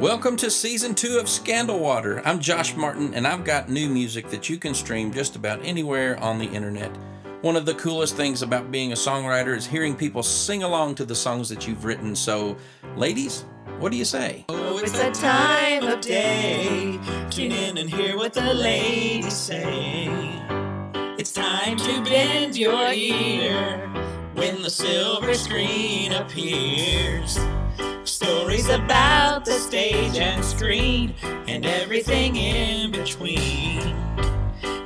Welcome to season two of Scandal Water. I'm Josh Martin, and I've got new music that you can stream just about anywhere on the internet. One of the coolest things about being a songwriter is hearing people sing along to the songs that you've written. So, ladies, what do you say? Oh, it's that time of day. Tune in and hear what the ladies say. It's time to bend your ear when the silver screen appears. Stories about the stage and screen and everything in between.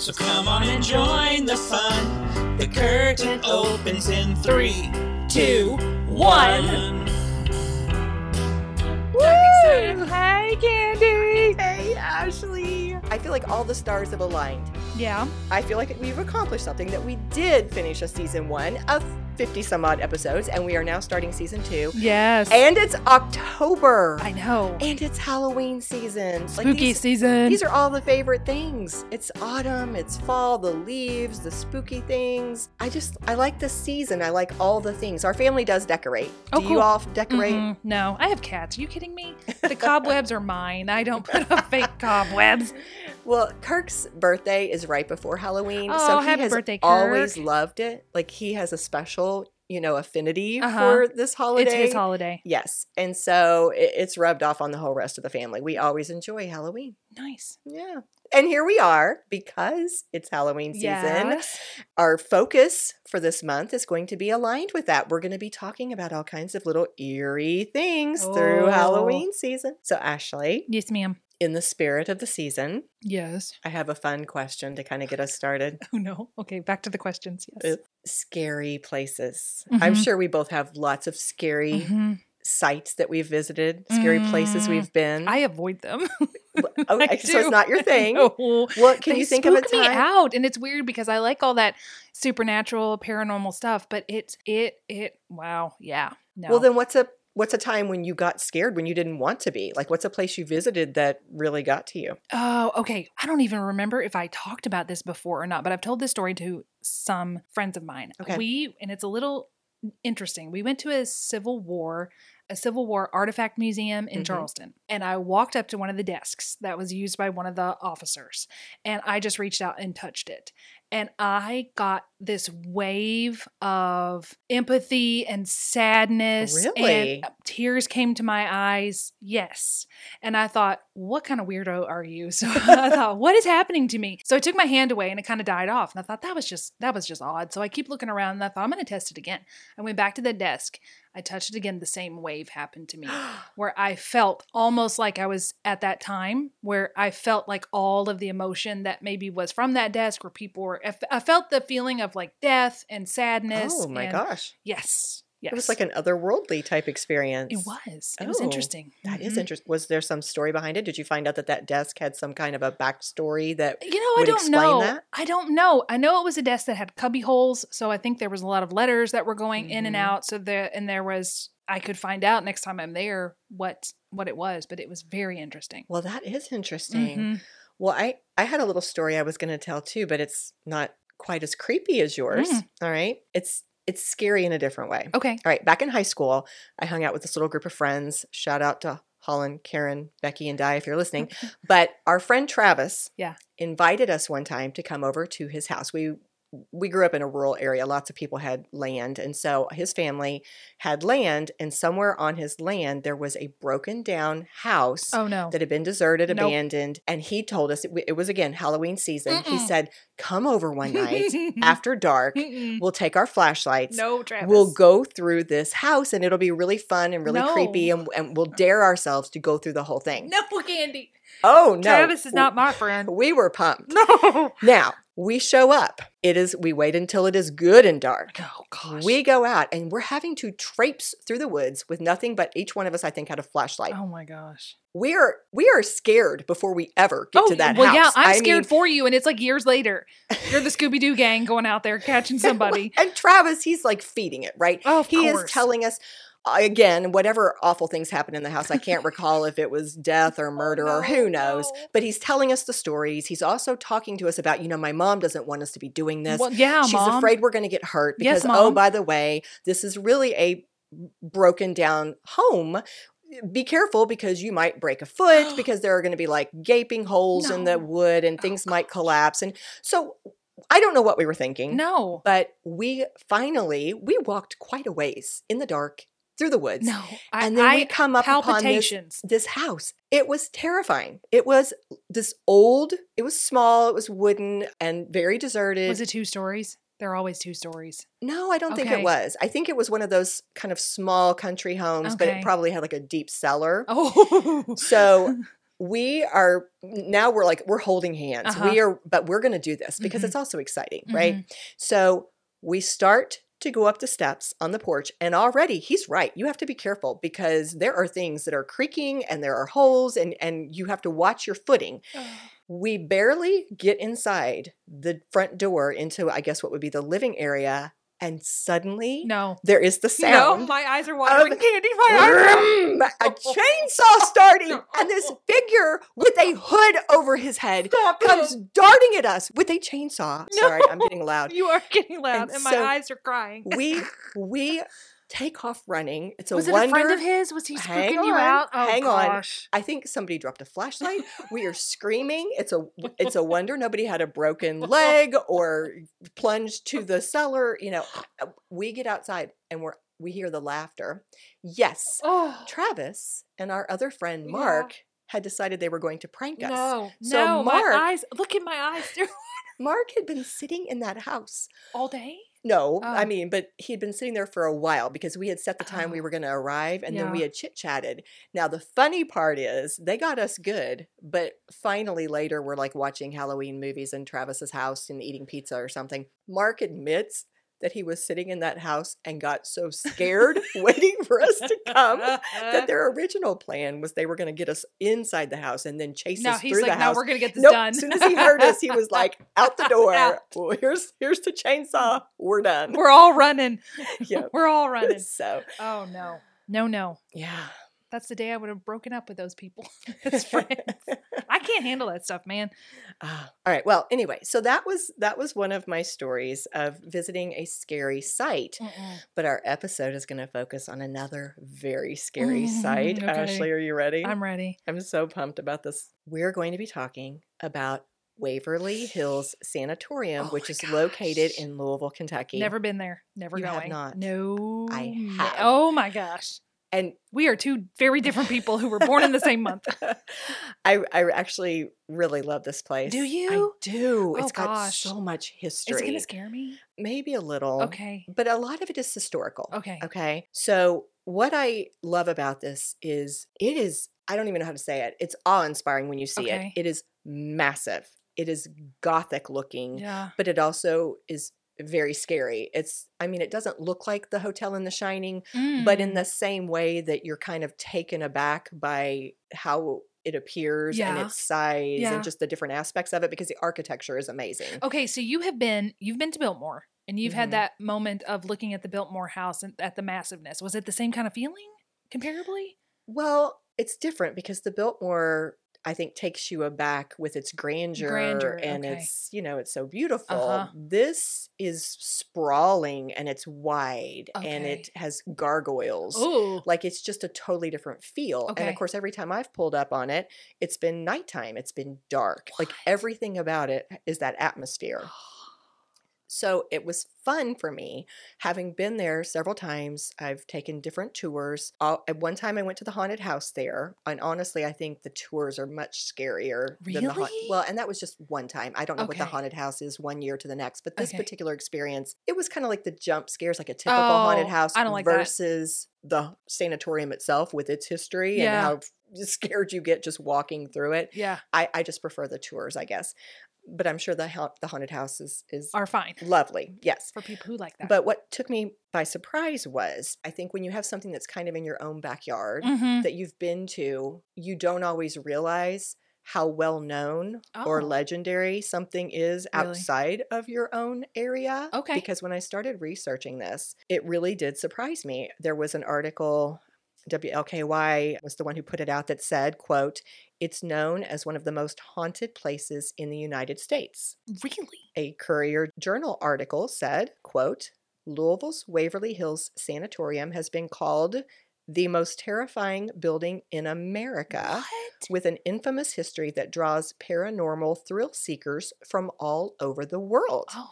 So come on and join the fun. The curtain opens in three, two, one. Woo! Hey, Candy. Hey, Ashley. I feel like all the stars have aligned. Yeah. I feel like we've accomplished something that we did finish a season one of 50 some odd episodes, and we are now starting season two. Yes. And it's October. I know. and it's Halloween season. Like, Spooky these, season. These are all the favorite things. It's autumn, it's fall, the leaves, the spooky things. I just, I like the season. I like all the things. Our family does decorate. Oh, Do cool. you all decorate? Mm-mm. No, I have cats. Are you kidding me? The cobwebs are mine. I don't put up fake cobwebs. Well, Kirk's birthday is right before Halloween, so Oh, he has birthday, always loved it. Like he has a special, you know, affinity Uh-huh. for this holiday. It's his holiday. Yes, and so it, it's rubbed off on the whole rest of the family. We always enjoy Halloween. Nice. Yeah. And here we are because it's Halloween season. Yes. Our focus for this month is going to be aligned with that. We're going to be talking about all kinds of little eerie things through Oh. Halloween season. So, Ashley, Yes, ma'am. In the spirit of the season, Yes. I have a fun question to kind of get us started. Oh no. Okay, back to the questions. Yes. Uh, Scary places. I'm Mhm. sure we both have lots of scary Mhm. sites that we've visited, scary places Mm, we've been. I avoid them. okay, I so it's not your thing. What can they you think of a spook me time? out and it's weird because i like all that supernatural paranormal stuff but it's it it wow yeah no Well, then what's a what's a time when you got scared when you didn't want to be? Like, what's a place you visited that really got to you? oh okay i don't even remember if i talked about this before or not but i've told this story to some friends of mine Okay. we and it's a little interesting we went to a civil war a civil war artifact museum in Mhm. charleston and i walked up to one of the desks that was used by one of the officers and i just reached out and touched it and I got this wave of empathy and sadness. Really? And tears came to my eyes. Yes. And I thought, what kind of weirdo are you? So I thought, what is happening to me? So I took my hand away and it kind of died off. And I thought that was just that was just odd. So I keep looking around and I thought I'm gonna test it again. I went back to the desk. I touched it again. The same wave happened to me where I felt almost like I was at that time where I felt like all of the emotion that maybe was from that desk where people were, I felt the feeling of like death and sadness. oh my and- gosh. Yes. Yes. It was like an otherworldly type experience. It was. It was Oh, interesting. That is Mhm. interesting. Was there some story behind it? Did you find out that that desk had some kind of a backstory that You know, I don't know. that? I don't know. I know it was a desk that had cubby holes, so I think there was a lot of letters that were going in and Mhm. out. So there, and there was, I could find out next time I'm there what what it was, but it was very interesting. Well, that is interesting. Mhm. Well, I I had a little story I was going to tell too, but it's not quite as creepy as yours. Mm. All right. It's it's scary in a different way. Okay. All right, back in high school, I hung out with this little group of friends. Shout out to Holland, Karen, Becky, and Di if you're listening. but our friend Travis Yeah. invited us one time to come over to his house. We we grew up in a rural area. Lots of people had land, and so his family had land. And somewhere on his land, there was a broken down house Oh no. that had been deserted, Nope. abandoned. And he told us it, it was again Halloween season. He Mm-mm. said, "Come over one night after dark. Mm-mm. We'll take our flashlights." no, Travis. We'll go through this house and it'll be really fun and really No. creepy and, and we'll dare ourselves to go through the whole thing. No, Candy. Oh no. Travis is not my friend. We were pumped. No. Now, we show up. It is we wait until it is good and dark. Oh gosh. We go out and we're having to traipse through the woods with nothing but each one of us I think had a flashlight. Oh my gosh. We are we are scared before we ever get to oh, that Oh, well, house. yeah, I'm I scared mean, for you, and it's like years later. You're the Scooby Doo gang going out there catching somebody. and Travis, he's like feeding it, right? Oh, of he is telling us again whatever awful things happened in the house i can't recall if it was death or oh, murder or who Oh, knows no. but he's telling us the stories he's also talking to us about you know my mom doesn't want us to be doing this Well, yeah, she's Mom. afraid we're going to get hurt Yes, because oh by the way this is really a broken down home be careful because you might break a foot because there are going to be like gaping holes in the wood and Oh, things might collapse. And so I don't know what we were thinking. No. But we finally we walked quite a ways in the dark through the woods. No. I, and then I, we come up upon this, this house. It was terrifying. It was this old, it was small, it was wooden and very deserted. Was it two stories? There are always two stories. No, I don't think it was. I think it was one of those kind of small country homes, but it probably had like a deep cellar. Oh. So we are now we're like we're holding hands. Uh-huh. We are but we're going to do this because Mhm. it's also exciting, right? Mhm. So we start to go up the steps on the porch and already he's right. You have to be careful because there are things that are creaking and there are holes and and you have to watch your footing. We barely get inside the front door into I guess what would be the living area and suddenly no. there is the sound No, my eyes are watering. Candy, my eyes a chainsaw starting, and this figure with a hood over his head Stop comes it. darting at us with a chainsaw. Sorry, I'm getting loud. You are getting loud, And and, my so eyes are crying. We we take off running. It's a was it wonder. a friend of his? Was he spooking you out? Oh hang on. I think somebody dropped a flashlight. We are screaming. It's a it's a wonder nobody had a broken leg or plunged to the cellar. You know, uh, we get outside and we're we hear the laughter. Yes, Oh Travis and our other friend Yeah. Mark had decided they were going to prank us. no, So no, Mark- my eyes. Look in my eyes. Mark had been sitting in that house. all day. No, I Oh. mean, but he had been sitting there for a while because we had set the time we Oh. were going to arrive and then we had chit chatted. Now, the funny part is they got us good, but finally later we're like watching Halloween movies in Travis's house and eating pizza or something. Mark admits that he was sitting in that house and got so scared waiting for us to come that their original plan was they were going to get us inside the house and then chase no, us through like, the no, house. we're gonna get this Nope. done. As soon as he heard us, he was like, "Out the door! Out. Well, here's here's the chainsaw. We're done." we're all running. yeah. We're all running. So Oh no, no, no. yeah. That's the day I would have broken up with those people as friends. I can't handle that stuff, man. Ah, all right. Well, anyway, so that was that was one of my stories of visiting a scary site. But our episode is going to focus on another very scary site. Okay. Ashley, are you ready? I'm ready. I'm so pumped about this. We're going to be talking about Waverly Hills Sanatorium, Oh which is located in Louisville, Kentucky. Never been there. Never You have going. not. No. I have. Oh my gosh. And We are two very different people who were born in the same month. I I actually really love this place. Do I you? do. Oh, It's got gosh. so much history. Is it gonna scare me? Maybe a little. Okay. But a lot of it is historical. Okay. Okay. So what I love about this is it is I don't even know how to say it. It's awe-inspiring when you see Okay. it. It is massive. It is gothic looking, Yeah. but it also is very scary. It's I mean it doesn't look like the hotel in The Shining, but in Mm. the same way that you're kind of taken aback by how it appears and its size Yeah. and just the different aspects of it because the architecture is amazing. Okay, so you have been you've been to Biltmore and you've Mhm. had that moment of looking at the Biltmore house and at the massiveness. Was it the same kind of feeling comparably? Well, it's different because the Biltmore I think takes you aback with its grandeur, Grandeur, and okay. it's you know it's so beautiful. Uh-huh. This is sprawling and it's wide and it has gargoyles. Oh, Like it's just a totally different feel. And of course, every time I've pulled up on it, it's been nighttime. It's been dark. Like everything about it is that atmosphere. So it was fun for me. Having been there several times, I've taken different tours. Uh, At one time, I went to the haunted house there. And honestly, I think the tours are much scarier than the haunt. Really? Well, and that was just one time. I don't know what the haunted house is one year to the next, but this Okay. particular experience, it was kind of like the jump scares, like a typical haunted Oh, house I don't like that. versus the sanatorium itself with its history and how scared you get just walking through it. yeah, I, I just prefer the tours, I guess. But I'm sure the hau- the haunted house is is are fine lovely. Yes. for people who like that. But what took me by surprise was I think when you have something that's kind of in your own backyard Mhm. that you've been to, you don't always realize how well known or Oh. legendary something is Really? outside of your own area. Okay. Because when I started researching this, it really did surprise me. There was an article WLKY was the one who put it out that said, quote, it's known as one of the most haunted places in the United States really, a Courier Journal article said, quote, Louisville's Waverly Hills Sanatorium has been called the most terrifying building in America What? with an infamous history that draws paranormal thrill seekers from all over the world. Oh,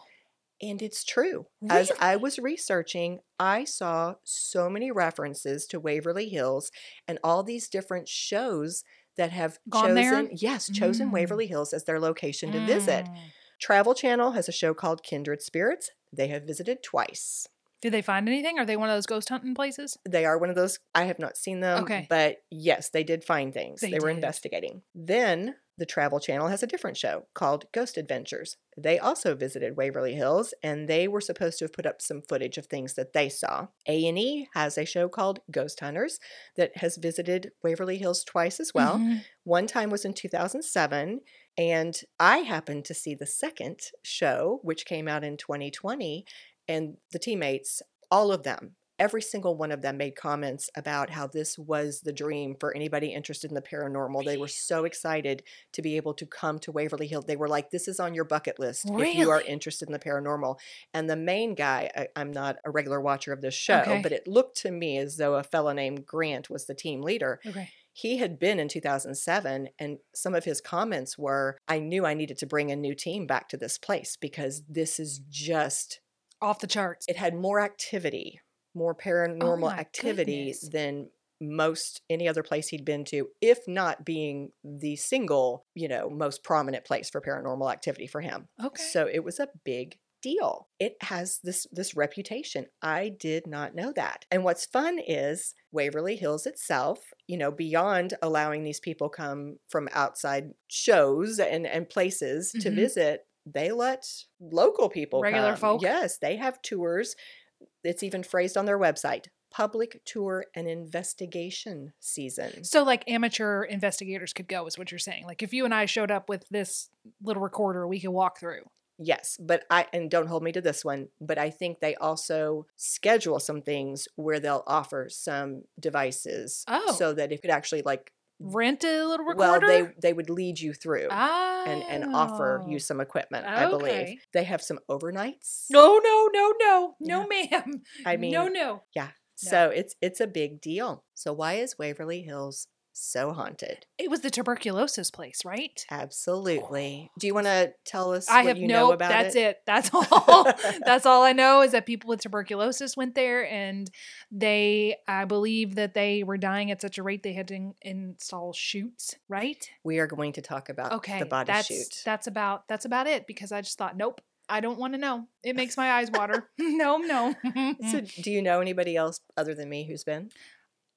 And it's true. As I was researching, I saw so many references to Waverly Hills and all these different shows that have Gone there? yes, chosen Mm. Waverly Hills as their location to visit. Mm. Travel Channel has a show called Kindred Spirits. They have visited twice. Did they find anything? Are they one of those ghost hunting places? They are one of those, I have not seen them, Okay. but yes, they did find things. They They, were investigating. Then the Travel Channel has a different show called Ghost Adventures. They also visited Waverly Hills and they were supposed to have put up some footage of things that they saw. A&E has a show called Ghost Hunters that has visited Waverly Hills twice as well. Mhm. One time was in 2007, and I happened to see the second show, which came out in 2020, and the teammates, all of them, every single one of them made comments about how this was the dream for anybody interested in the paranormal. They were so excited to be able to come to Waverly Hill. They were like, This is on your bucket list if you are interested in the paranormal. And the main guy, I, I'm not a regular watcher of this show, Okay. but it looked to me as though a fellow named Grant was the team leader Okay. he had been in 2007 and some of his comments were i knew i needed to bring a new team back to this place because this is just Off the charts. it had more activity more paranormal my activity goodness. than most any other place he'd been to if not being the single you know most prominent place for paranormal activity for him Okay. so it was a big deal. It has this this reputation. I did not know that. And what's fun is Waverly Hills itself, you know, beyond allowing these people come from outside shows and and places to Mhm. visit, they let local people Regular come. folk? Yes, they have tours. It's even phrased on their website. Public tour and investigation season. So, like amateur investigators could go, is what you're saying. Like, if you and I showed up with this little recorder, we could walk through. Yes, but I and don't hold me to this one, but I think they also schedule some things where they'll offer some devices Oh. so that it could actually like Rent a little recorder? well they they would lead you through ah, and and offer you some equipment, I believe. They have some overnights. No, no, no, no, no, ma'am. I mean no, no. yeah. So it's it's a big deal. So why is Waverly Hills so haunted? It was the tuberculosis place, right? Absolutely. Do you want to tell us I what have you no. know about that's it? That's it. That's all. that's all I know is that people with tuberculosis went there, and they, I believe that they were dying at such a rate they had to in- install chutes. Right? We are going to talk about Okay. the body that's chute. that's about that's about it because I just thought, nope, I don't want to know. It makes my eyes water. no, no. So, do you know anybody else other than me who's been?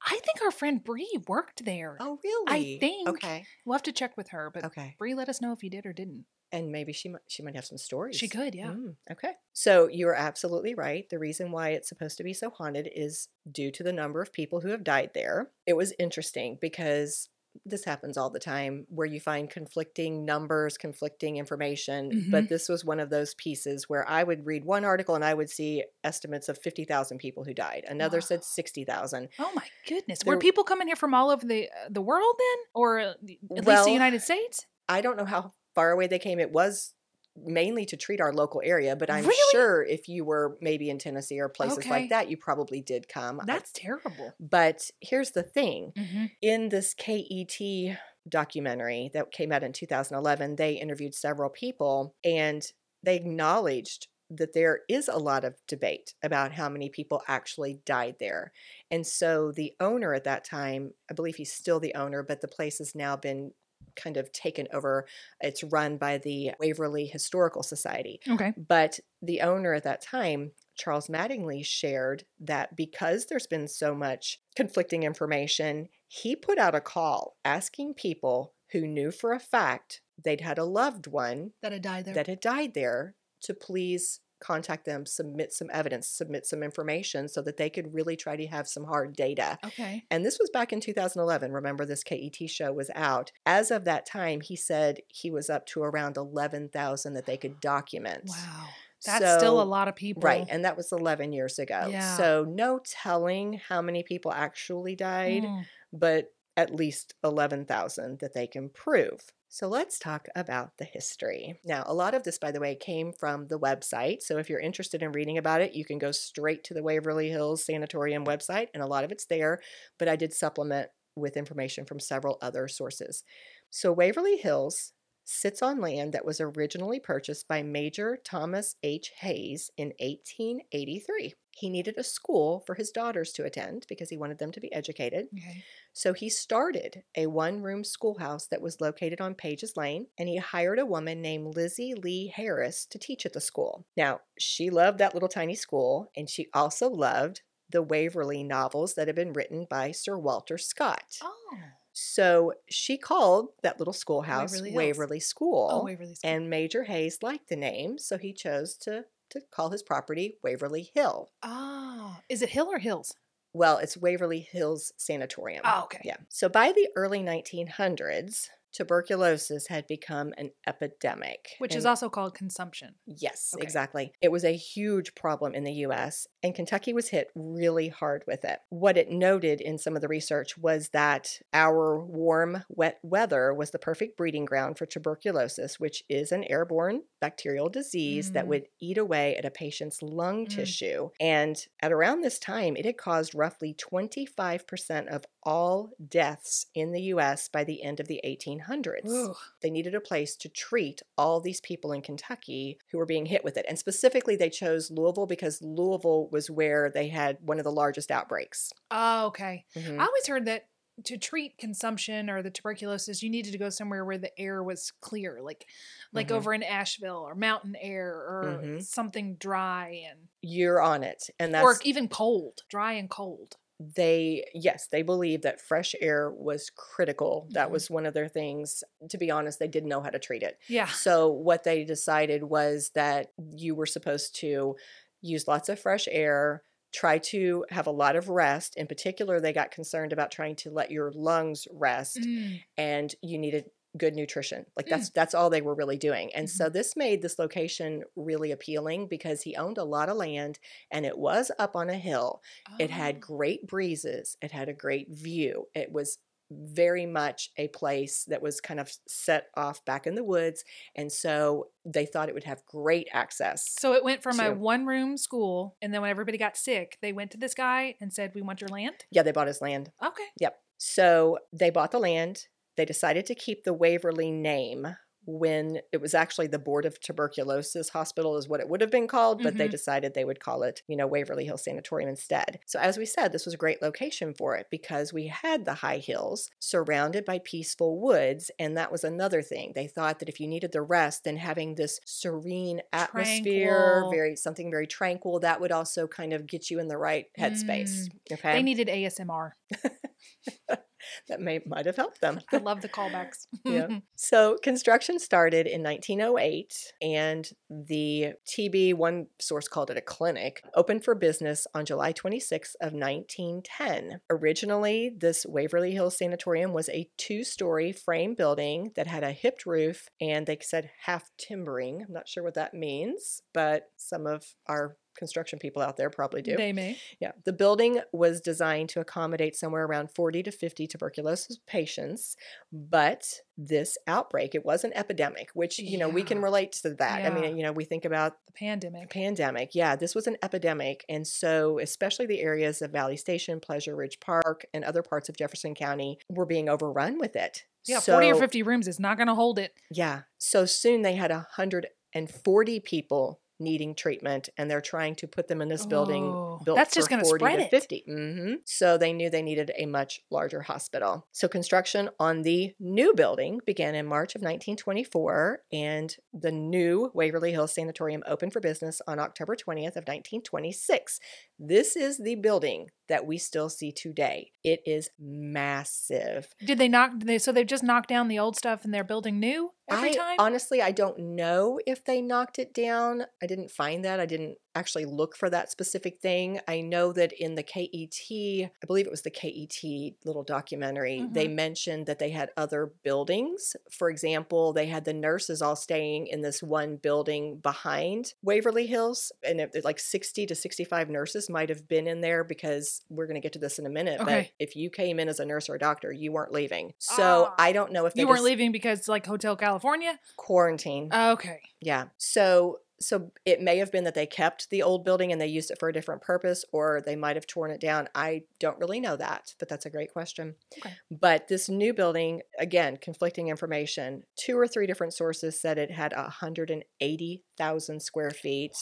I think our friend Bree worked there. Oh, really? I think- Okay. We'll have to check with her, but Okay. Bree let us know if you did or didn't. And maybe she might she might have some stories. She could, yeah. Mm, okay. So you are absolutely right. The reason why it's supposed to be so haunted is due to the number of people who have died there. It was interesting because this happens all the time where you find conflicting numbers, conflicting information. Mm-hmm. But this was one of those pieces where I would read one article and I would see estimates of 50,000 people who died. Another Wow. said 60,000. Oh my goodness! Were people coming here from all over the uh, the world then, or uh, at least Well, the United States? I don't know how far away they came. It was mainly to treat our local area, but I'm Really? sure if you were maybe in Tennessee or places Okay. like that, you probably did come. I- That's terrible. but here's the thing Mm-hmm. in this KET documentary that came out in 2011, they interviewed several people and they acknowledged that there is a lot of debate about how many people actually died there. And so the owner at that time, I believe he's still the owner, but the place has now been kind of taken over. It's run by the Waverly Historical Society. Okay. But the owner at that time, Charles Mattingly, shared that because there's been so much conflicting information, he put out a call asking people who knew for a fact they'd had a loved one That had died there. that had died there to please contact them, submit some evidence, submit some information so that they could really try to have some hard data. okay. And this was back in 2011. Remember, this KET show was out. As of that time, he said he was up to around 11,000 that they could document. Wow. That's still a lot of people. Right. And that was 11 years ago. Yeah. So, no telling how many people actually died, Mm. but at least 11,000 that they can prove. So let's talk about the history. Now, a lot of this, by the way, came from the website. So if you're interested in reading about it, you can go straight to the Waverly Hills Sanatorium website, and a lot of it's there. But I did supplement with information from several other sources. So Waverly Hills sits on land that was originally purchased by Major Thomas H. Hayes in 1883. He needed a school for his daughters to attend because he wanted them to be educated. Okay. So he started a one room schoolhouse that was located on Pages Lane, and he hired a woman named Lizzie Lee Harris to teach at the school. Now, she loved that little tiny school, and she also loved the Waverly novels that had been written by Sir Walter Scott. Oh. So she called that little schoolhouse Waverly Waverly, oh, School. Oh, Waverly School. And Major Hayes liked the name, so he chose to, to call his property Waverly Hill. Ah, is it Hill or Hills? Well, it's Waverly Hills Sanatorium. Oh, okay. Yeah. So by the early 1900s, tuberculosis had become an epidemic. Which is also called consumption. Yes, Okay. exactly. It was a huge problem in the US, and Kentucky was hit really hard with it. What it noted in some of the research was that our warm, wet weather was the perfect breeding ground for tuberculosis, which is an airborne bacterial disease that Mm. would eat away at a patient's lung Mm. tissue. And at around this time, it had caused roughly 25% of all deaths in the US by the end of the 1800s Ooh. they needed a place to treat all these people in Kentucky who were being hit with it. And specifically, they chose Louisville because Louisville was where they had one of the largest outbreaks. Oh, okay. Mhm. I always heard that to treat consumption or the tuberculosis, you needed to go somewhere where the air was clear, like like Mhm. over in Asheville or mountain air or Mhm. something dry and You're on it. And that's or even cold, dry and cold. They yes they believed that fresh air was critical that Mhm. was one of their things to be honest they didn't know how to treat it Yeah. so what they decided was that you were supposed to use lots of fresh air try to have a lot of rest in particular they got concerned about trying to let your lungs rest Mm. and you needed good nutrition like that's that's all they were really doing and Mm-hmm. so this made this location really appealing because he owned a lot of land and it was up on a hill it had Oh. great breezes. It had a great view. It was very much a place that was kind of set off back in the woods. And so they thought it would have great access. So it went from a one room school, and then when everybody got sick, they went to this guy and said, "We want your land." yeah, they bought his land. Okay. Yep. So they bought the land. They decided to keep the Waverly name when it was actually the Board of Tuberculosis Hospital is what it would have been called, but they Mhm. decided they would call it, you know, Waverly Hill Sanatorium instead. So as we said, this was a great location for it because we had the high hills surrounded by peaceful woods, and that was another thing. They thought that if you needed the rest, then having this serene atmosphere, Tranquil. very something very tranquil, that would also kind of get you in the right headspace. Okay. They needed ASMR. that may might have helped them. I love the callbacks. yeah. So construction started in 1908, and the TB, one source called it a clinic, opened for business on July 26th of 1910. Originally, this Waverly Hills Sanatorium was a two-story frame building that had a hipped roof, and they said half timbering. I'm not sure what that means, but some of our construction people out there probably do. They may. Yeah, the building was designed to accommodate somewhere around 40 to 50 tuberculosis patients, but this outbreak, it was an epidemic, which, you know, we can relate to that. I mean, you know, we think about The pandemic. pandemic. Yeah, this was an epidemic. And so, especially the areas of Valley Station, Pleasure Ridge Park, and other parts of Jefferson County were being overrun with it. Yeah, 40 or 50 rooms is not going to hold it. yeah. So soon they had 140 people needing treatment and they're trying to put them in this building Oh, built that's just gonna 40 spread to it. 50 hmm so they knew they needed a much larger hospital so construction on the new building began in march of 1924 and the new waverly hills sanatorium opened for business on october 20th of 1926 this is the building that we still see today it is massive Did they knock? They, so they've just knocked down the old stuff and they're building new every I, time? Honestly, I don't know if they knocked it down. I didn't find that. I didn't actually look for that specific thing. I know that in the KET, I believe it was the KET little documentary, they mentioned that they had other buildings. For example, they had the nurses all staying in this one building behind Waverly Hills, and it, like 60 to 65 nurses might have been in there because we're going to get to this in a minute. But if you came in as a nurse or a doctor, you weren't leaving. So Ah. I don't know if they You weren't just leaving because like Hotel California? quarantine. Okay. Yeah. So so it may have been that they kept the old building and they used it for a different purpose or they might have torn it down. I don't really know that, but that's a great question. Okay. But this new building, again, conflicting information. Two or three different sources said it had 180,000 square feet.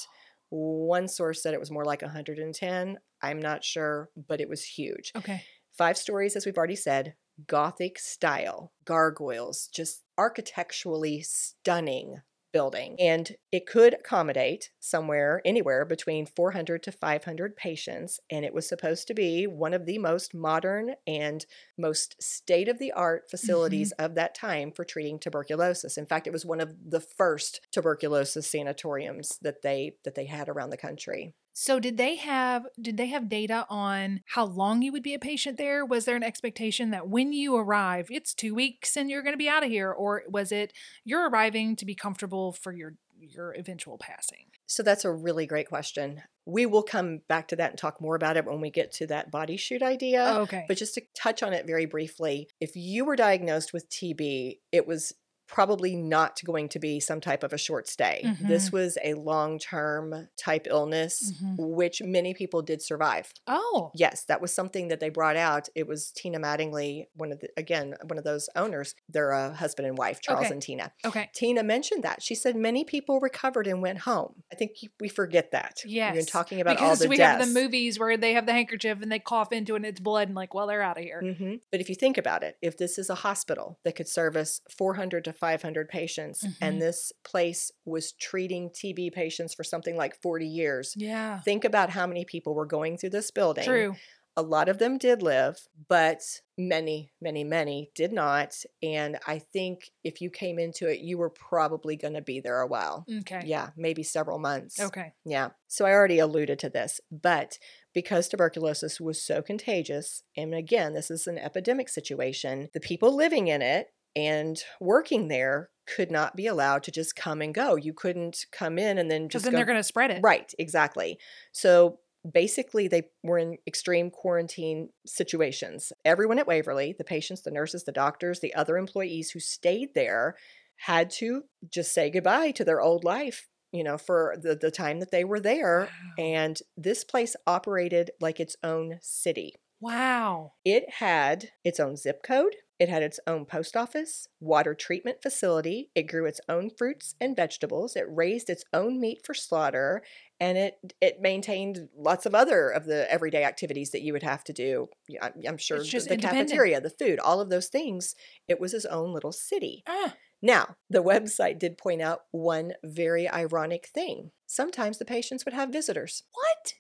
One source said it was more like 110. I'm not sure, but it was huge. Okay. Five stories, as we've already said, Gothic style, gargoyles, just architecturally stunning building. And it could accommodate somewhere, anywhere between 400 to 500 patients. And it was supposed to be one of the most modern and most state of the art mm-hmm. facilities of that time for treating tuberculosis. In fact, it was one of the first tuberculosis sanatoriums that they that they had around the country. So did they have did they have data on how long you would be a patient there? Was there an expectation that when you arrive, it's 2 weeks and you're going to be out of here or was it you're arriving to be comfortable for your your eventual passing? So that's a really great question. We will come back to that and talk more about it when we get to that body chute idea. Oh, okay. But just to touch on it very briefly, if you were diagnosed with TB, it was probably not going to be some type of a short stay. This was a long term type illness, Mhm. which many people did survive. oh. Yes, that was something that they brought out. It was Tina Mattingly, one of the, again, one of those owners. They're a husband and wife, Charles Okay. and Tina. Okay. Tina mentioned that. She said many people recovered and went home. I think we forget that. Yes. You're talking about because all the we deaths. have the movies where they have the handkerchief and they cough into it and it's blood and like, well, they're out of here. hmm But if you think about it, if this is a hospital that could service 400 to 500 patients, Mhm. and this place was treating TB patients for something like 40 years, Yeah. think about how many people were going through this building. True. A lot of them did live, but many, many, many did not. And I think if you came into it, you were probably going to be there a while. Okay. Yeah, maybe several months. Okay. Yeah. So I already alluded to this, but because tuberculosis was so contagious, and again, this is an epidemic situation, the people living in it and working there could not be allowed to just come and go. You couldn't come in and then Because just then go. they're going to spread it. Right, exactly. So basically, they were in extreme quarantine situations. Everyone at Waverly, the patients, the nurses, the doctors, the other employees who stayed there, had to just say goodbye to their old life, you know, for the, the time that they were there. Wow. And this place operated like its own city. Wow. It had its own zip code. It had its own post office, water treatment facility. It grew its own fruits and vegetables. It raised its own meat for slaughter, and it it maintained lots of other of the everyday activities that you would have to do. I'm, I'm sure the, the cafeteria, the food, all of those things. It was its own little city. Ah. Now, the website did point out one very ironic thing. Sometimes the patients would have visitors. What?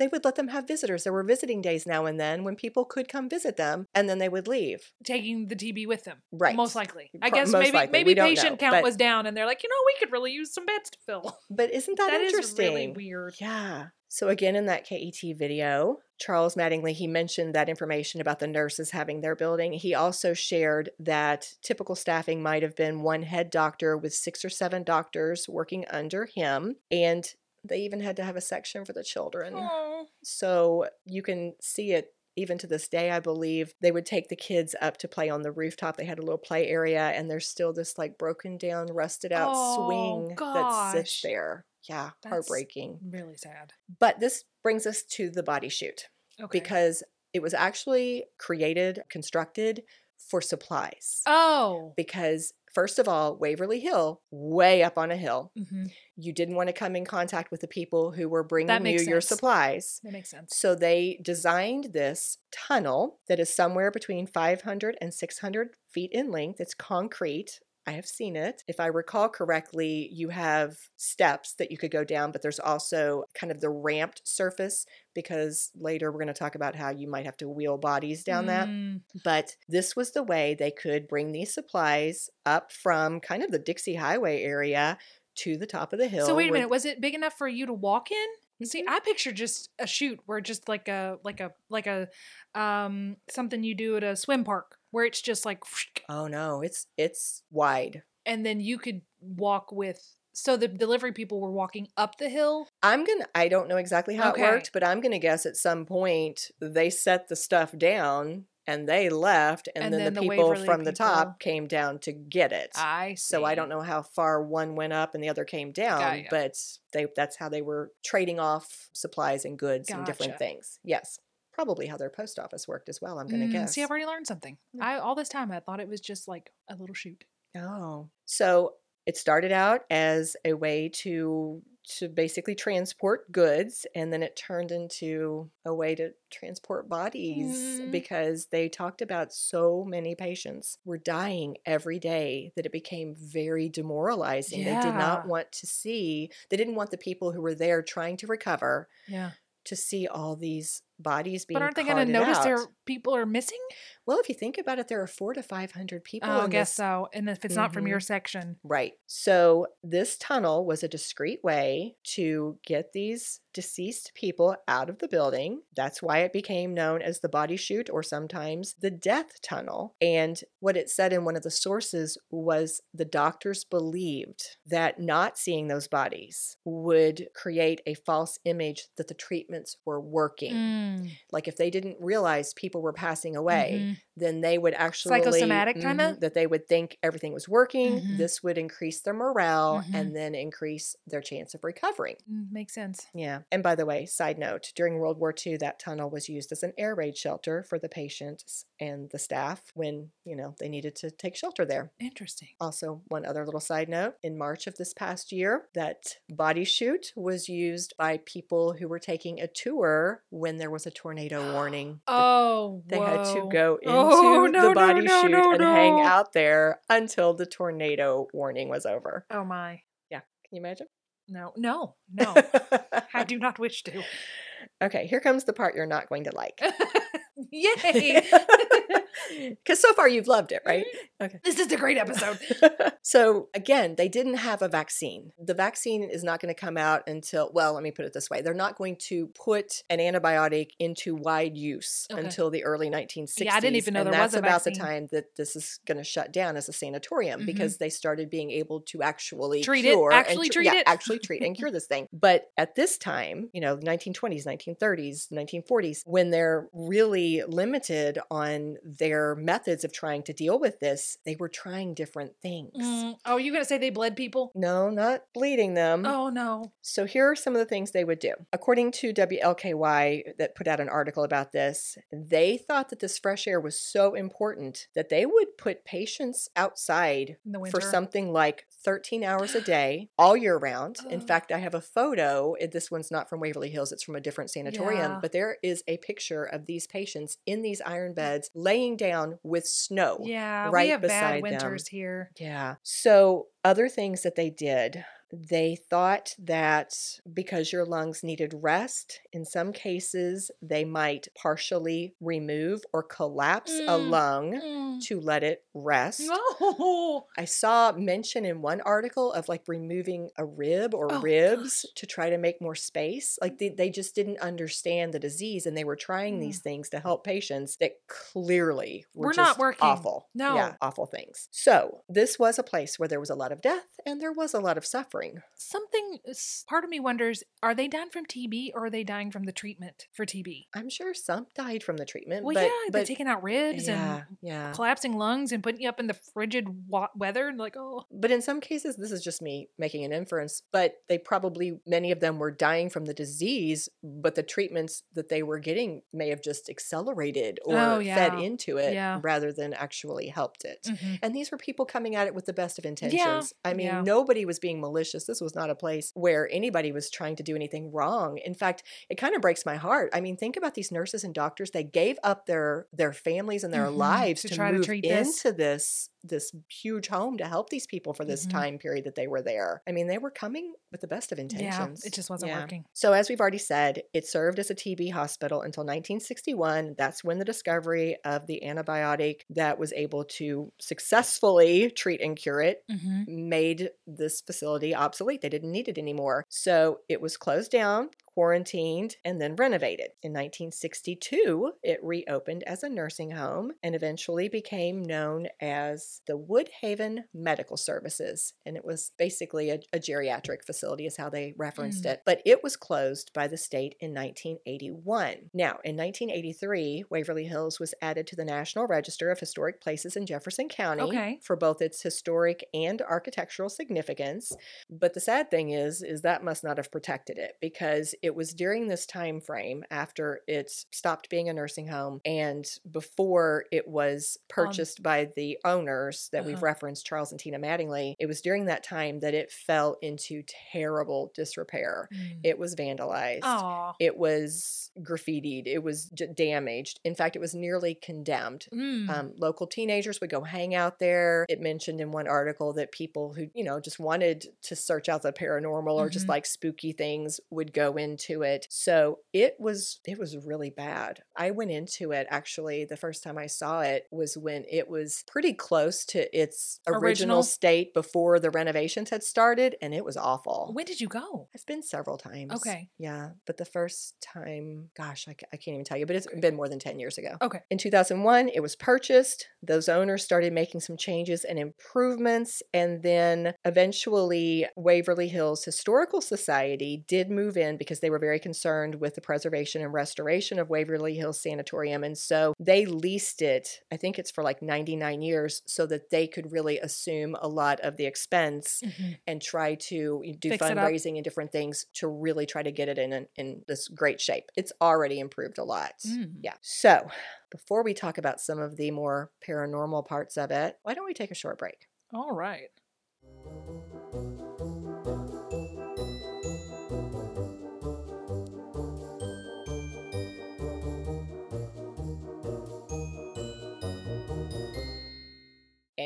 They would let them have visitors. There were visiting days now and then when people could come visit them and then they would leave. Taking the TB with them. Right. Most likely. I guess most maybe likely. maybe patient know, count but- was down and they're like, you know, we could really use some beds to fill. But isn't that, that is interesting? really weird. Yeah. So again, in that KET video, Charles Mattingly, he mentioned that information about the nurses having their building. He also shared that typical staffing might have been one head doctor with six or seven doctors working under him. And they even had to have a section for the children. Oh. So you can see it even to this day, I believe. They would take the kids up to play on the rooftop. They had a little play area, and there's still this like broken down, rusted out Oh, swing that sits there. Yeah, That's- heartbreaking. Really sad. But this brings us to the body chute Okay. because it was actually created, constructed for supplies. oh. Because, first of all, Waverly Hill, way up on a hill, hmm you didn't want to come in contact with the people who were bringing you makes your supplies. That makes sense. So they designed this tunnel that is somewhere between 500 and 600 feet in length. It's concrete. I have seen it. If I recall correctly, you have steps that you could go down, but there's also kind of the ramped surface because later we're going to talk about how you might have to wheel bodies down that. Mm, But this was the way they could bring these supplies up from kind of the Dixie Highway area to the top of the hill. So wait a minute, was it big enough for you to walk in? See, Mhm. I picture just a chute where just like a like a like a um something you do at a swim park where it's just like Oh no, it's it's wide. and then you could walk with so the delivery people were walking up the hill. I'm gonna. I don't know exactly how Okay. it worked, but I'm gonna guess at some point they set the stuff down and they left, and, And then, then the the people from the top came down to get it. I so I don't know how far one went up and the other came down, Got but they that's how they were trading off supplies and goods and different things. Yes, probably how their post office worked as well. I'm gonna Mm, guess. See, I've already learned something. Yeah. I all this time I thought it was just like a little chute. Oh, so it started out as a way to to basically transport goods, and then it turned into a way to transport bodies Mm. because they talked about so many patients were dying every day that it became very demoralizing. They did not want to see. They didn't want the people who were there trying to recover Yeah, to see all these bodies being. but aren't they going to notice out. their people are missing? Well, if you think about it, there are four to five hundred people. Oh, I guess this so. And if it's not from your section, Right. So this tunnel was a discreet way to get these deceased people out of the building. That's why it became known as the body chute or sometimes the death tunnel. And what it said in one of the sources was the doctors believed that not seeing those bodies would create a false image that the treatments were working. Mm, Like if they didn't realize people were passing away, mhm. then they would actually Psychosomatic kinda? Mhm, that they would think everything was working. Mhm. This would increase their morale Mhm. and then increase their chance of recovering. Mm, makes sense. Yeah. And by the way, side note, during World War II, that tunnel was used as an air raid shelter for the patients and the staff when, you know, they needed to take shelter there. Interesting. Also, one other little side note in March of this past year, that body chute was used by people who were taking a tour when there was a tornado warning. Oh, they had to go oh, into Oh, no, the body no, chute no, and hang out there until the tornado warning was over. Oh my. Yeah, can you imagine? No, no, no. I do not wish to. okay, here comes the part you're not going to like. Yay! Because so far you've loved it, right? Okay. this is a great episode. so again, they didn't have a vaccine. The vaccine is not going to come out until, well, let me put it this way. They're not going to put an antibiotic into wide use Okay. until the early 1960s. Yeah, I didn't even know and there was that's a about the time that this is going to shut down as a sanatorium Mhm. because they started being able to actually Treat it, cure and actually tr- treat yeah, it. actually treat and cure this thing. But at this time, you know, 1920s, 1930s, 1940s, when they're really limited on their methods of trying to deal with this, they were trying different things. Mm, oh, you gonna say they bled people? No, not bleeding them. Oh no. So here are some of the things they would do. According to WLKY, that put out an article about this, they thought that this fresh air was so important that they would put patients outside for something like 13 hours a day all year round. In fact, I have a photo. This one's not from Waverly Hills, it's from a different sanatorium, Yeah. but there is a picture of these patients in these iron beds laying down with snow. Yeah, right we have beside bad them. winters here. Yeah. So, other things that they did, they thought that because your lungs needed rest, in some cases, they might partially remove or collapse a Mm. lung Mm. to let it rest. No. I saw mention in one article of like removing a rib or Oh, ribs gosh. to try to make more space. Like they, they just didn't understand the disease and they were trying Mm. these things to help patients that clearly were, Were not working. awful. No. Yeah, awful things. So this was a place where there was a lot of death and there was a lot of suffering. Something. Part of me wonders: Are they dying from TB or are they dying from the treatment for TB? I'm sure some died from the treatment. Well, but, yeah, but they're taking out ribs yeah, and yeah. collapsing lungs and putting you up in the frigid wa- weather and like, oh, But in some cases, this is just me making an inference, but they probably, many of them were dying from the disease, but the treatments that they were getting may have just accelerated or Oh, fed into it Yeah. rather than actually helped it. mhm. And these were people coming at it with the best of intentions. I mean, yeah. nobody was being malicious. This was not a place where anybody was trying to do anything wrong. In fact, it kind of breaks my heart. I mean, think about these nurses and doctors. They gave up their their families and their Mhm, lives to to, try to treat into this this huge home to help these people for this Mhm. time period that they were there. I mean, they were coming with the best of Yeah, intentions. it just wasn't Yeah. working. So, as we've already said, it served as a TB hospital until 1961. That's when the discovery of the antibiotic that was able to successfully treat and cure it hmm made this facility obsolete. They didn't need it anymore. So, it was closed down. Quarantined and then renovated. In 1962, it reopened as a nursing home and eventually became known as the Woodhaven Medical Services. And it was basically a, a geriatric facility, is how they referenced Mm. it. But it was closed by the state in 1981. Now, in 1983, Waverly Hills was added to the National Register of Historic Places in Jefferson County Okay. for both its historic and architectural significance. But the sad thing is, is that must not have protected it because it was during this time frame after it stopped being a nursing home and before it was purchased by the owners that we've Uh-huh. referenced, Charles and Tina Mattingly. It was during that time that it fell into terrible disrepair. It was vandalized. Aw. It was graffitied. It was j- damaged. In fact, it was nearly condemned. Mm. Um, local teenagers would go hang out there. It mentioned in one article that people who, you know, just wanted to search out the paranormal or just Mhm. like spooky things would go into it. So it was it was really bad. I went into it actually the first time I saw it was when it was pretty close to its original, Original? state before the renovations had started and it was awful. when did you go? I've been several times. Okay. Yeah. But the first time, gosh, I, I can't even tell you, but it's been more than 10 years ago. Okay. In 2001, it was purchased. Those owners started making some changes and improvements. And then eventually, Waverly Hills Historical Society did move in because they were very concerned with the preservation and restoration of Waverly Hills Sanatorium. And so they leased it, I think it's for like 99 years, so that they could really assume a lot of the expense and try to do Fix fundraising and different things to really try to get it in, in this great shape. It's already improved a lot. Mm. Yeah. So, before we talk about some of the more paranormal parts of it, why don't we take a short break? All right.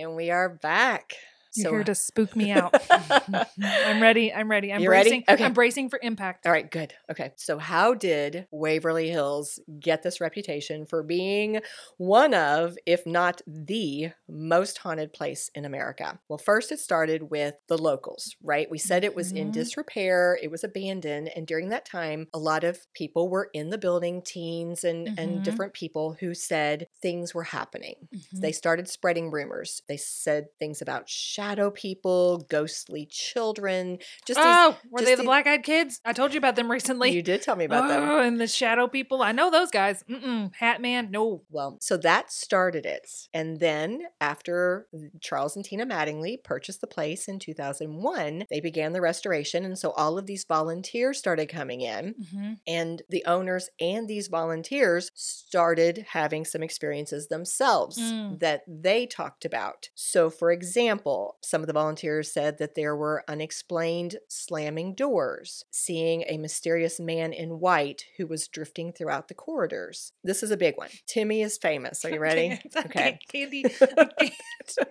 And we are back. You're here to spook me out. I'm ready. I'm ready. I'm You ready? bracing. Okay. I'm bracing for impact. All right, good. Okay. So, how did Waverly Hills get this reputation for being one of, if not the most haunted place in America? Well, first, it started with the locals, right? We said it was in Mhm. disrepair, it was abandoned. And during that time, a lot of people were in the building, teens and, Mhm. and different people who said things were happening. Mhm. They started spreading rumors. They said things about shadow people, ghostly children, just these oh, were just they the black eyed kids? I told you about them recently. you did tell me about them. oh, and the shadow people. I know those guys. Mm-mm. Hat man, no. Well, so that started it. And then after Charles and Tina Mattingly purchased the place in 2001, they began the restoration. And so all of these volunteers started coming in. Mm-hmm. And the owners and these volunteers started having some experiences themselves Mm. that they talked about. So, for example, some of the volunteers said that there were unexplained slamming doors, seeing a mysterious man in white who was drifting throughout the corridors. This is a big one. Timmy is famous. Are you ready? okay. Candy,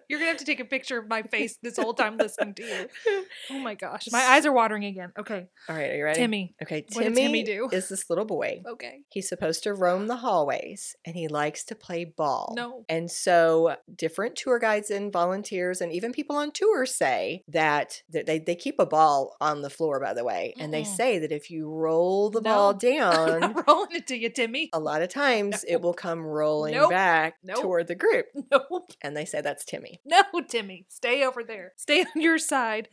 you're going to have to take a picture of my face this whole time listening to you. Oh my gosh. My eyes are watering again. Okay. All right, are you ready? Timmy. Okay, What did Timmy, Timmy do? is this little boy. Okay. He's supposed to roam the hallways and he likes to play ball. No. And so different tour guides and volunteers and even people on tour say that they, they keep a ball on the floor, by the way. And they say that if you roll the ball No. I'm down, rolling it to you, Timmy. a lot of times No. it will come rolling Nope. back Nope. toward the group. Nope. And they say that's Timmy. No, Timmy. Stay over there. Stay on your side.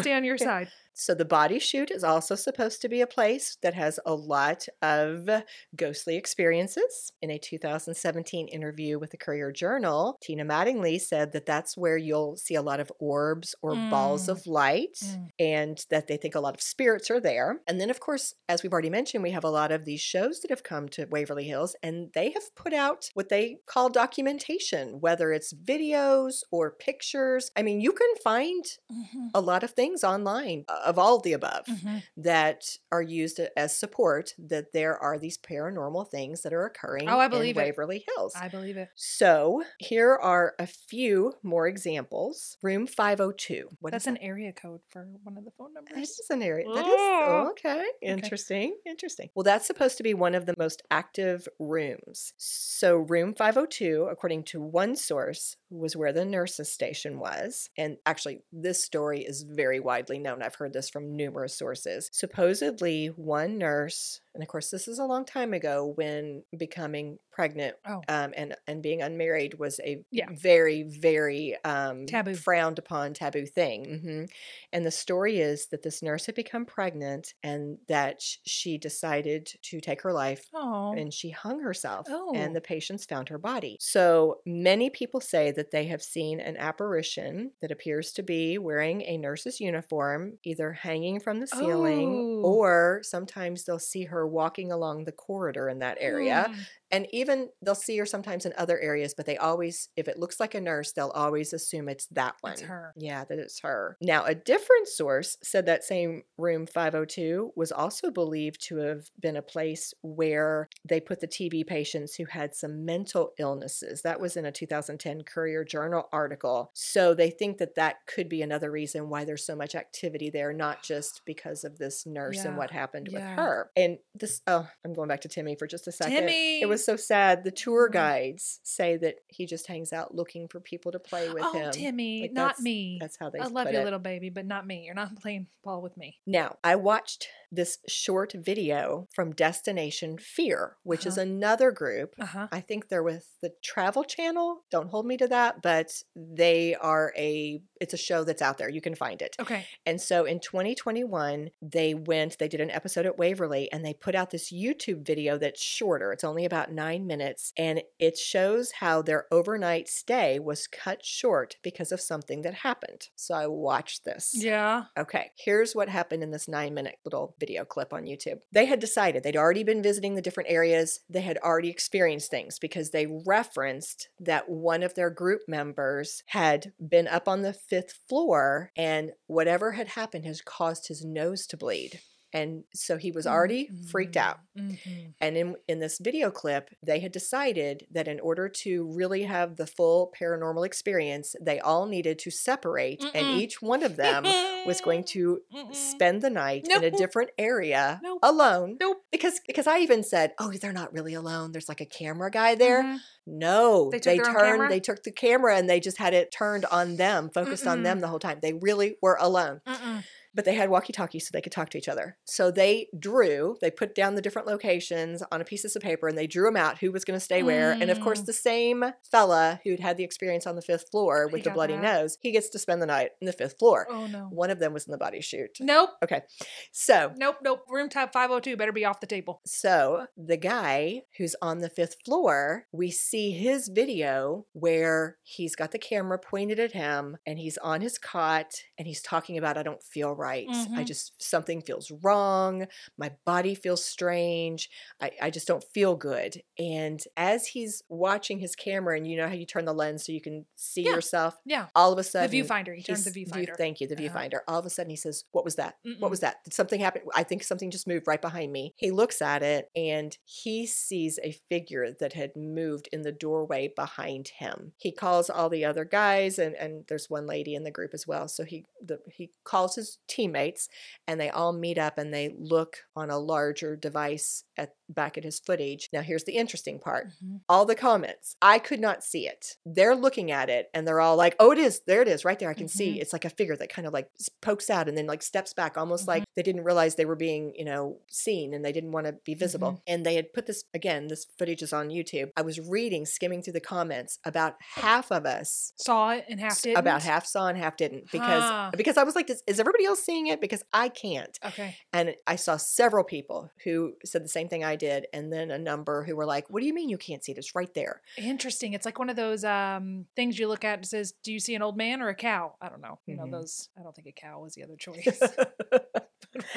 Stay on your side. So the body chute is also supposed to be a place that has a lot of ghostly experiences. In a 2017 interview with the Courier Journal, Tina Mattingly said that that's where you'll see a lot of orbs or balls Mm. of light Mm. and that they think a lot of spirits are there. And then of course, as we've already mentioned, we have a lot of these shows that have come to Waverly Hills and they have put out what they call documentation, whether it's videos or pictures. I mean, you can find Mhm. a lot of things online of all of the above Mhm. that are used as support that there are these paranormal things that are occurring Oh, I in believe it. Waverly Hills. I believe it. So here are a few more examples. Room 502. What is That's an that? area code for one of the phone That numbers. is an area. That is Oh. okay. Interesting. Interesting. Well, that's supposed to be one of the most active rooms. So, room 502, according to one source, was where the nurses' station was. And actually, this story is very widely known. I've heard this from numerous sources. Supposedly, one nurse, and of course, this is a long time ago when becoming pregnant Oh. um, and and being unmarried was a Yeah. very very um, Taboo. frowned upon taboo thing. hmm And the story is that this nurse had become pregnant and that she decided to take her life. Oh. And she hung herself, Oh. and the patients found her body. So many people say that they have seen an apparition that appears to be wearing a nurse's uniform, either hanging from the ceiling, Oh. or sometimes they'll see her walking along the corridor in that area Mm. And even they'll see her sometimes in other areas but they always if it looks like a nurse they'll always assume it's that one. It's her. yeah that it's her. Now a different source said that same room 502 was also believed to have been a place where they put the tb patients who had some mental illnesses. That was in a 2010 courier journal article. So they think that that could be another reason why there's so much activity there not just because of this nurse and what happened with her. And this oh i'm going back to timmy for just a second. Timmy! it was so sad. The tour Mhm. guides say that he just hangs out looking for people to play with oh, him. Timmy, Like, not that's- me. That's how they I love you, it. little baby, but not me. You're not playing ball with me. Now, I watched this short video from Destination Fear, which is Uh-huh. another group. Uh huh. I think they're with the Travel Channel. Don't hold me to that, but they are a it's a show that's out there. You can find it. Okay. And so in 2021, they went, they did an episode at Waverly and they put out this YouTube video that's shorter. It's only about nine minutes. And it shows how their overnight stay was cut short because of something that happened. So I watched this. Yeah. Okay, here's what happened in this nine minute little video clip on YouTube. They had decided they'd already been visiting the different areas, they had already experienced things because they referenced that one of their group members had been up on the fifth floor and whatever had happened has caused his nose to bleed. And so he was already freaked out. Mhm. And in, in this video clip, they had decided that in order to really have the full paranormal experience, they all needed to separate, and Mm-mm. each one of them was going to Mm-mm. spend the night in a different area Nope. alone. Nope. Because because I even said, "Oh, they're not really alone. There's like a camera guy there." Mhm. No, They took own turned. They took the camera and they just had it turned on them, focused on them the whole time. They really were alone. Mm-mm. But they had walkie talkies so they could talk to each other. So they drew, they put down the different locations on a piece of paper and they drew them out who was going to stay where. And of course, Mm. the same fella who'd had the experience on the fifth floor with the bloody that. nose, he gets to spend the night in the fifth floor. Oh no. One of them was in the body chute. Nope. Okay. So Nope. Nope. Room type 502 better be off the table. So, the guy who's on the fifth floor, we see his video where he's got the camera pointed at him and he's on his cot and he's talking about, I don't feel right. I Mhm. just, something feels wrong. My body feels strange. I, I just don't feel good. And as he's watching his camera, and you know how you turn the lens so you can see Yeah. yourself, Yeah. all of a sudden, The viewfinder. He turns the he's- view- viewfinder. thank you, the Uh-huh. viewfinder. All of a sudden, he says, "What was that? What Mm-mm. was that? Did something happen? I think something just moved right behind me." He looks at it and he sees a figure that had moved in the doorway behind him. He calls all the other guys, and and there's one lady in the group as well. So he the, he calls his teammates, and they all meet up and they look on a larger device at back at his footage. Now, here's the interesting part Mhm. all the comments. I could not see it. They're looking at it and they're all like, "Oh, it is. There it is, right there. I can see. Mhm. It's like a figure that kind of like pokes out and then like steps back, almost Mhm. like they didn't realize they were being, you know, seen and they didn't want to be visible." Mm-hmm. And they had put this again. This footage is on YouTube. I was reading, skimming through the comments. About half of us Saw it and half didn't. about half saw and half didn't because Huh. because I was like, "Is is everybody else seeing it?" Because I can't. Okay. And I saw several people who said the same thing I did, and then a number who were like, "What do you mean you can't see it? It's right there." Interesting. It's like one of those um things you look at and says, "Do you see an old man or a cow?" I don't know. You Mhm. know those. I don't think a cow was the other choice.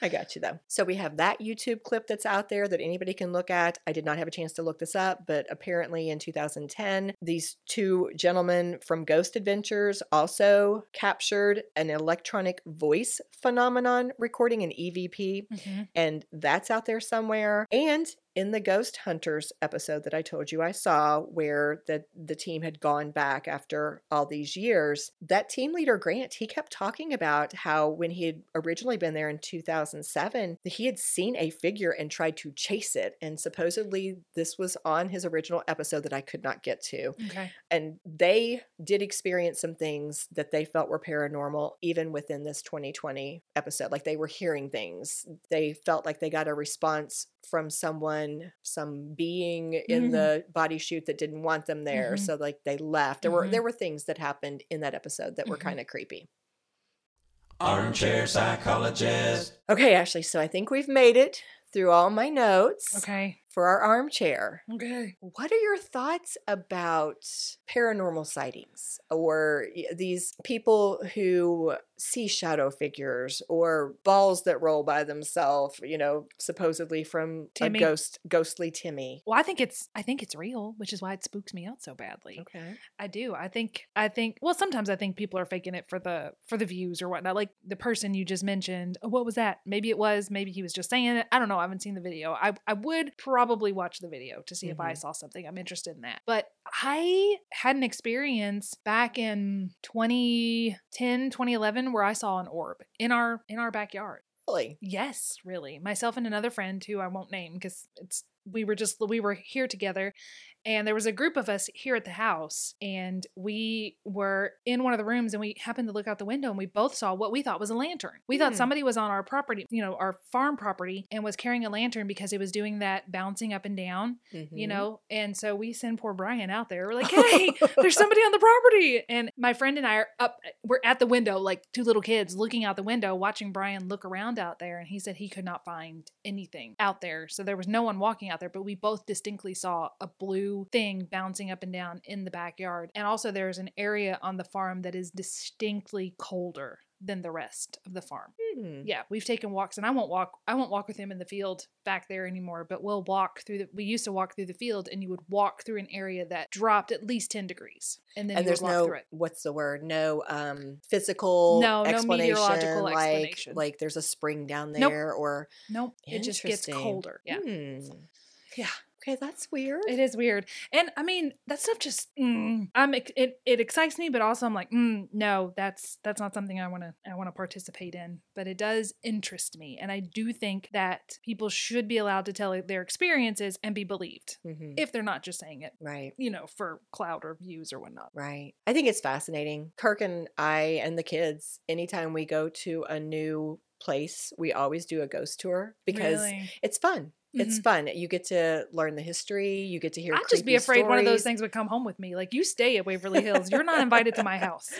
I got you though. So we have that YouTube clip that's out there that anybody can look at. I did not have a chance to look this up, but apparently in 2010, these two gentlemen from Ghost Adventures also captured an electronic voice phenomenon recording an EVP, Mhm. and that's out there somewhere. And in the Ghost Hunters episode that I told you I saw, where the the team had gone back after all these years, that team leader Grant he kept talking about how when he had originally been there in 2007, he had seen a figure and tried to chase it, and supposedly this was on his original episode that I could not get to. Okay. and they did experience some things that they felt were paranormal even within this 2020 episode. Like they were hearing things. They felt like they got a response from someone some being in Mhm. the body chute that didn't want them there Mhm. so like they left there were Mhm. there were things that happened in that episode that were Mhm. kind of creepy Armchair psychologist. okay ashley so i think we've made it through all my notes Okay. for our armchair Okay. What are your thoughts about paranormal sightings or these people who see shadow figures or balls that roll by themselves, you know, supposedly from Timmy. a ghost ghostly Timmy? Well, I think it's I think it's real, which is why it spooks me out so badly. Okay. I do. I think I think well sometimes I think people are faking it for the for the views or whatnot. Like the person you just mentioned. "Oh, What was that? Maybe it was, maybe he was just saying it. I don't know. I haven't seen the video. I, I would probably watch the video to see if I Mhm. saw something. I'm interested in that. But I had an experience back in 2010, 2011 where I saw an orb in our in our backyard. Really? Yes, really. Myself and another friend who I won't name because it's we were just we were here together and there was a group of us here at the house and we were in one of the rooms and we happened to look out the window and we both saw what we thought was a lantern. We thought Hmm. somebody was on our property, you know, our farm property and was carrying a lantern because it was doing that bouncing up and down, you Mhm. know. And so we send poor Brian out there. We're like, "Hey, there's somebody on the property. And my friend and I are up, we're at the window, like two little kids looking out the window, watching Brian look around out there. And he said he could not find anything out there. So there was no one walking out there, but we both distinctly saw a blue thing bouncing up and down in the backyard. And also, there's an area on the farm that is distinctly colder than the rest of the farm. Hmm. Yeah, we've taken walks, and I won't walk. I won't walk with him in the field back there anymore. But we'll walk through the. We used to walk through the field, and you would walk through an area that dropped at least ten degrees, and then And there's no what's the word? No um physical No, no explanation meteorological like explanation. like there's a spring down Nope. there or Nope, it just gets colder. Yeah, Hmm. yeah. Okay, that's weird. It is weird, and I mean that stuff just mm, I'm it it excites me, but also I'm like, mm, no, that's that's not something I want to I want to participate in. But it does interest me, and I do think that people should be allowed to tell their experiences and be believed Mhm. if they're not just saying it, Right. you know, for cloud or views or whatnot. Right. I think it's fascinating. Kirk and I and the kids, anytime we go to a new place, we always do a ghost tour because Really? it's fun. It's mm-hmm. fun. You get to learn the history. You get to hear. I'd just be afraid one of those things would come home with me. Like you stay at Waverly Hills, you're not invited to my house.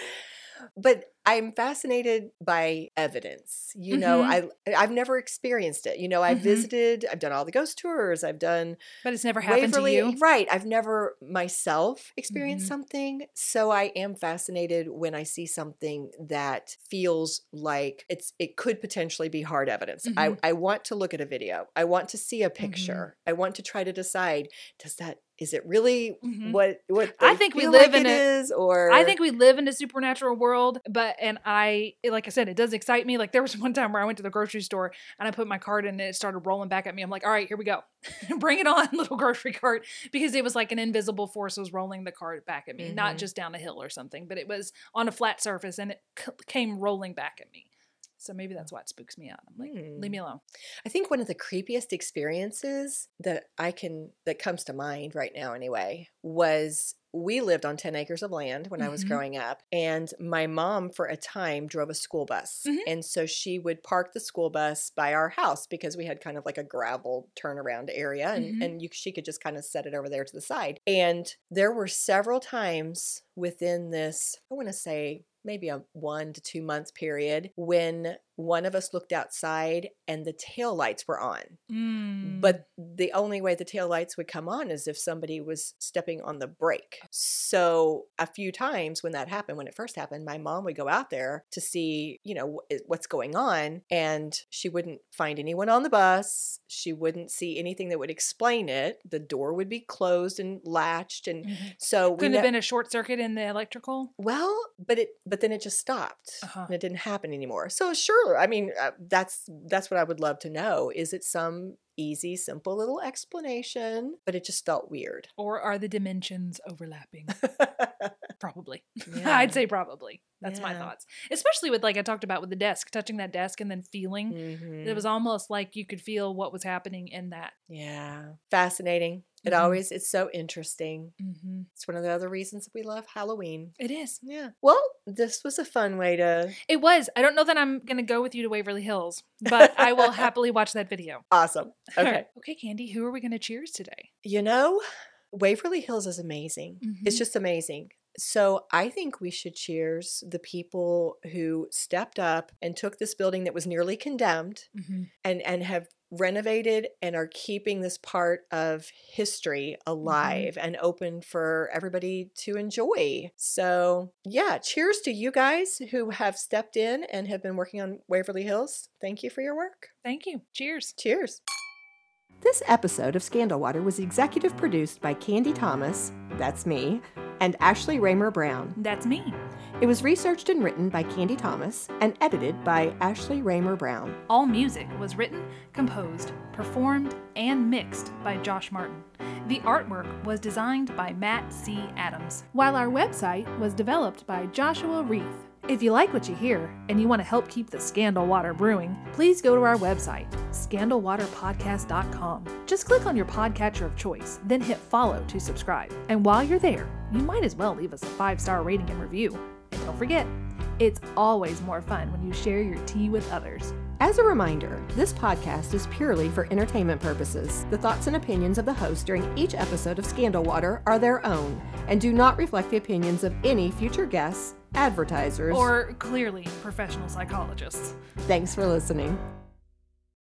But I'm fascinated by evidence. You know, Mhm. I I've never experienced it. You know, I've Mhm. visited. I've done all the ghost tours. I've done But it's never happened Waverly, to you. Right. I've never myself experienced Mhm. something. So I am fascinated when I see something that feels like it's it could potentially be hard evidence. I, I want to look at a video. I want to see a picture. I want to try to decide, does that is it really Mhm. what what I think we live like in it a- is, or I think we live in a supernatural world, but and I like I said, it does excite me. Like there was one time where I went to the grocery store and I put my card in and it started rolling back at me. I'm like, all right, here we go. Bring it on, little grocery cart. Because it was like an invisible force was rolling the cart back at me, not Mhm. just down a hill or something, but it was on a flat surface and it c- came rolling back at me. So maybe that's why it spooks me out. I'm like, leave me alone. I think one of the creepiest experiences that I can that comes to mind right now anyway was we lived on 10 acres of land when I was Mhm. growing up and my mom for a time drove a school bus Mhm. and so she would park the school bus by our house because we had kind of like a gravel turnaround area and, Mhm. and you, she could just kind of set it over there to the side and there were several times within this I want to say maybe a one to two month period when one of us looked outside and the tail lights were on. Mm. But the only way the tail lights would come on is if somebody was stepping on the brake. So a few times when that happened, when it first happened, my mom would go out there to see, you know, what's going on, and she wouldn't find anyone on the bus. She wouldn't see anything that would explain it. The door would be closed and latched, and Mhm. so we couldn't ne- have been a short circuit in the electrical. well, but it but then it just stopped Uh-huh. and it didn't happen anymore. So sure, I mean uh, that's that's what I would love to know. Is it some easy, simple little explanation? But it just felt weird. Or are the dimensions overlapping? Probably. Yeah. I'd say probably. That's my thoughts. Especially with like I talked about with the desk, touching that desk and then feeling. It Mhm. was almost like you could feel what was happening in that. yeah, fascinating. It Mhm. always it's so interesting. hmm It's one of the other reasons that we love Halloween. It is. Yeah. Well, this was a fun way to It was. I don't know that I'm going to go with you to Waverly Hills, but I will happily watch that video. awesome. Okay. okay, Candy, who are we going to cheers today? You know, Waverly Hills is amazing. It's Mhm. just amazing. So I think we should cheers the people who stepped up and took this building that was nearly condemned Mm-hmm. and and have renovated and are keeping this part of history alive and open for everybody to enjoy. So, yeah, cheers to you guys who have stepped in and have been working on Waverly Hills. Thank you for your work. Thank you. Cheers. Cheers. This episode of Scandal Water was executive produced by Candy Thomas, that's me, and Ashley Raymer Brown. That's me. It was researched and written by Candy Thomas and edited by Ashley Raymer Brown. All music was written, composed, performed, and mixed by Josh Martin. The artwork was designed by Matt C. Adams, while our website was developed by Joshua Reith. If you like what you hear and you want to help keep the Scandal Water brewing, please go to our website, scandalwaterpodcast.com. Just click on your podcatcher of choice, then hit follow to subscribe. And while you're there, you might as well leave us a five star rating and review. And don't forget, it's always more fun when you share your tea with others. As a reminder, this podcast is purely for entertainment purposes. The thoughts and opinions of the host during each episode of Scandal Water are their own and do not reflect the opinions of any future guests, advertisers, Or clearly professional psychologists. Thanks for listening.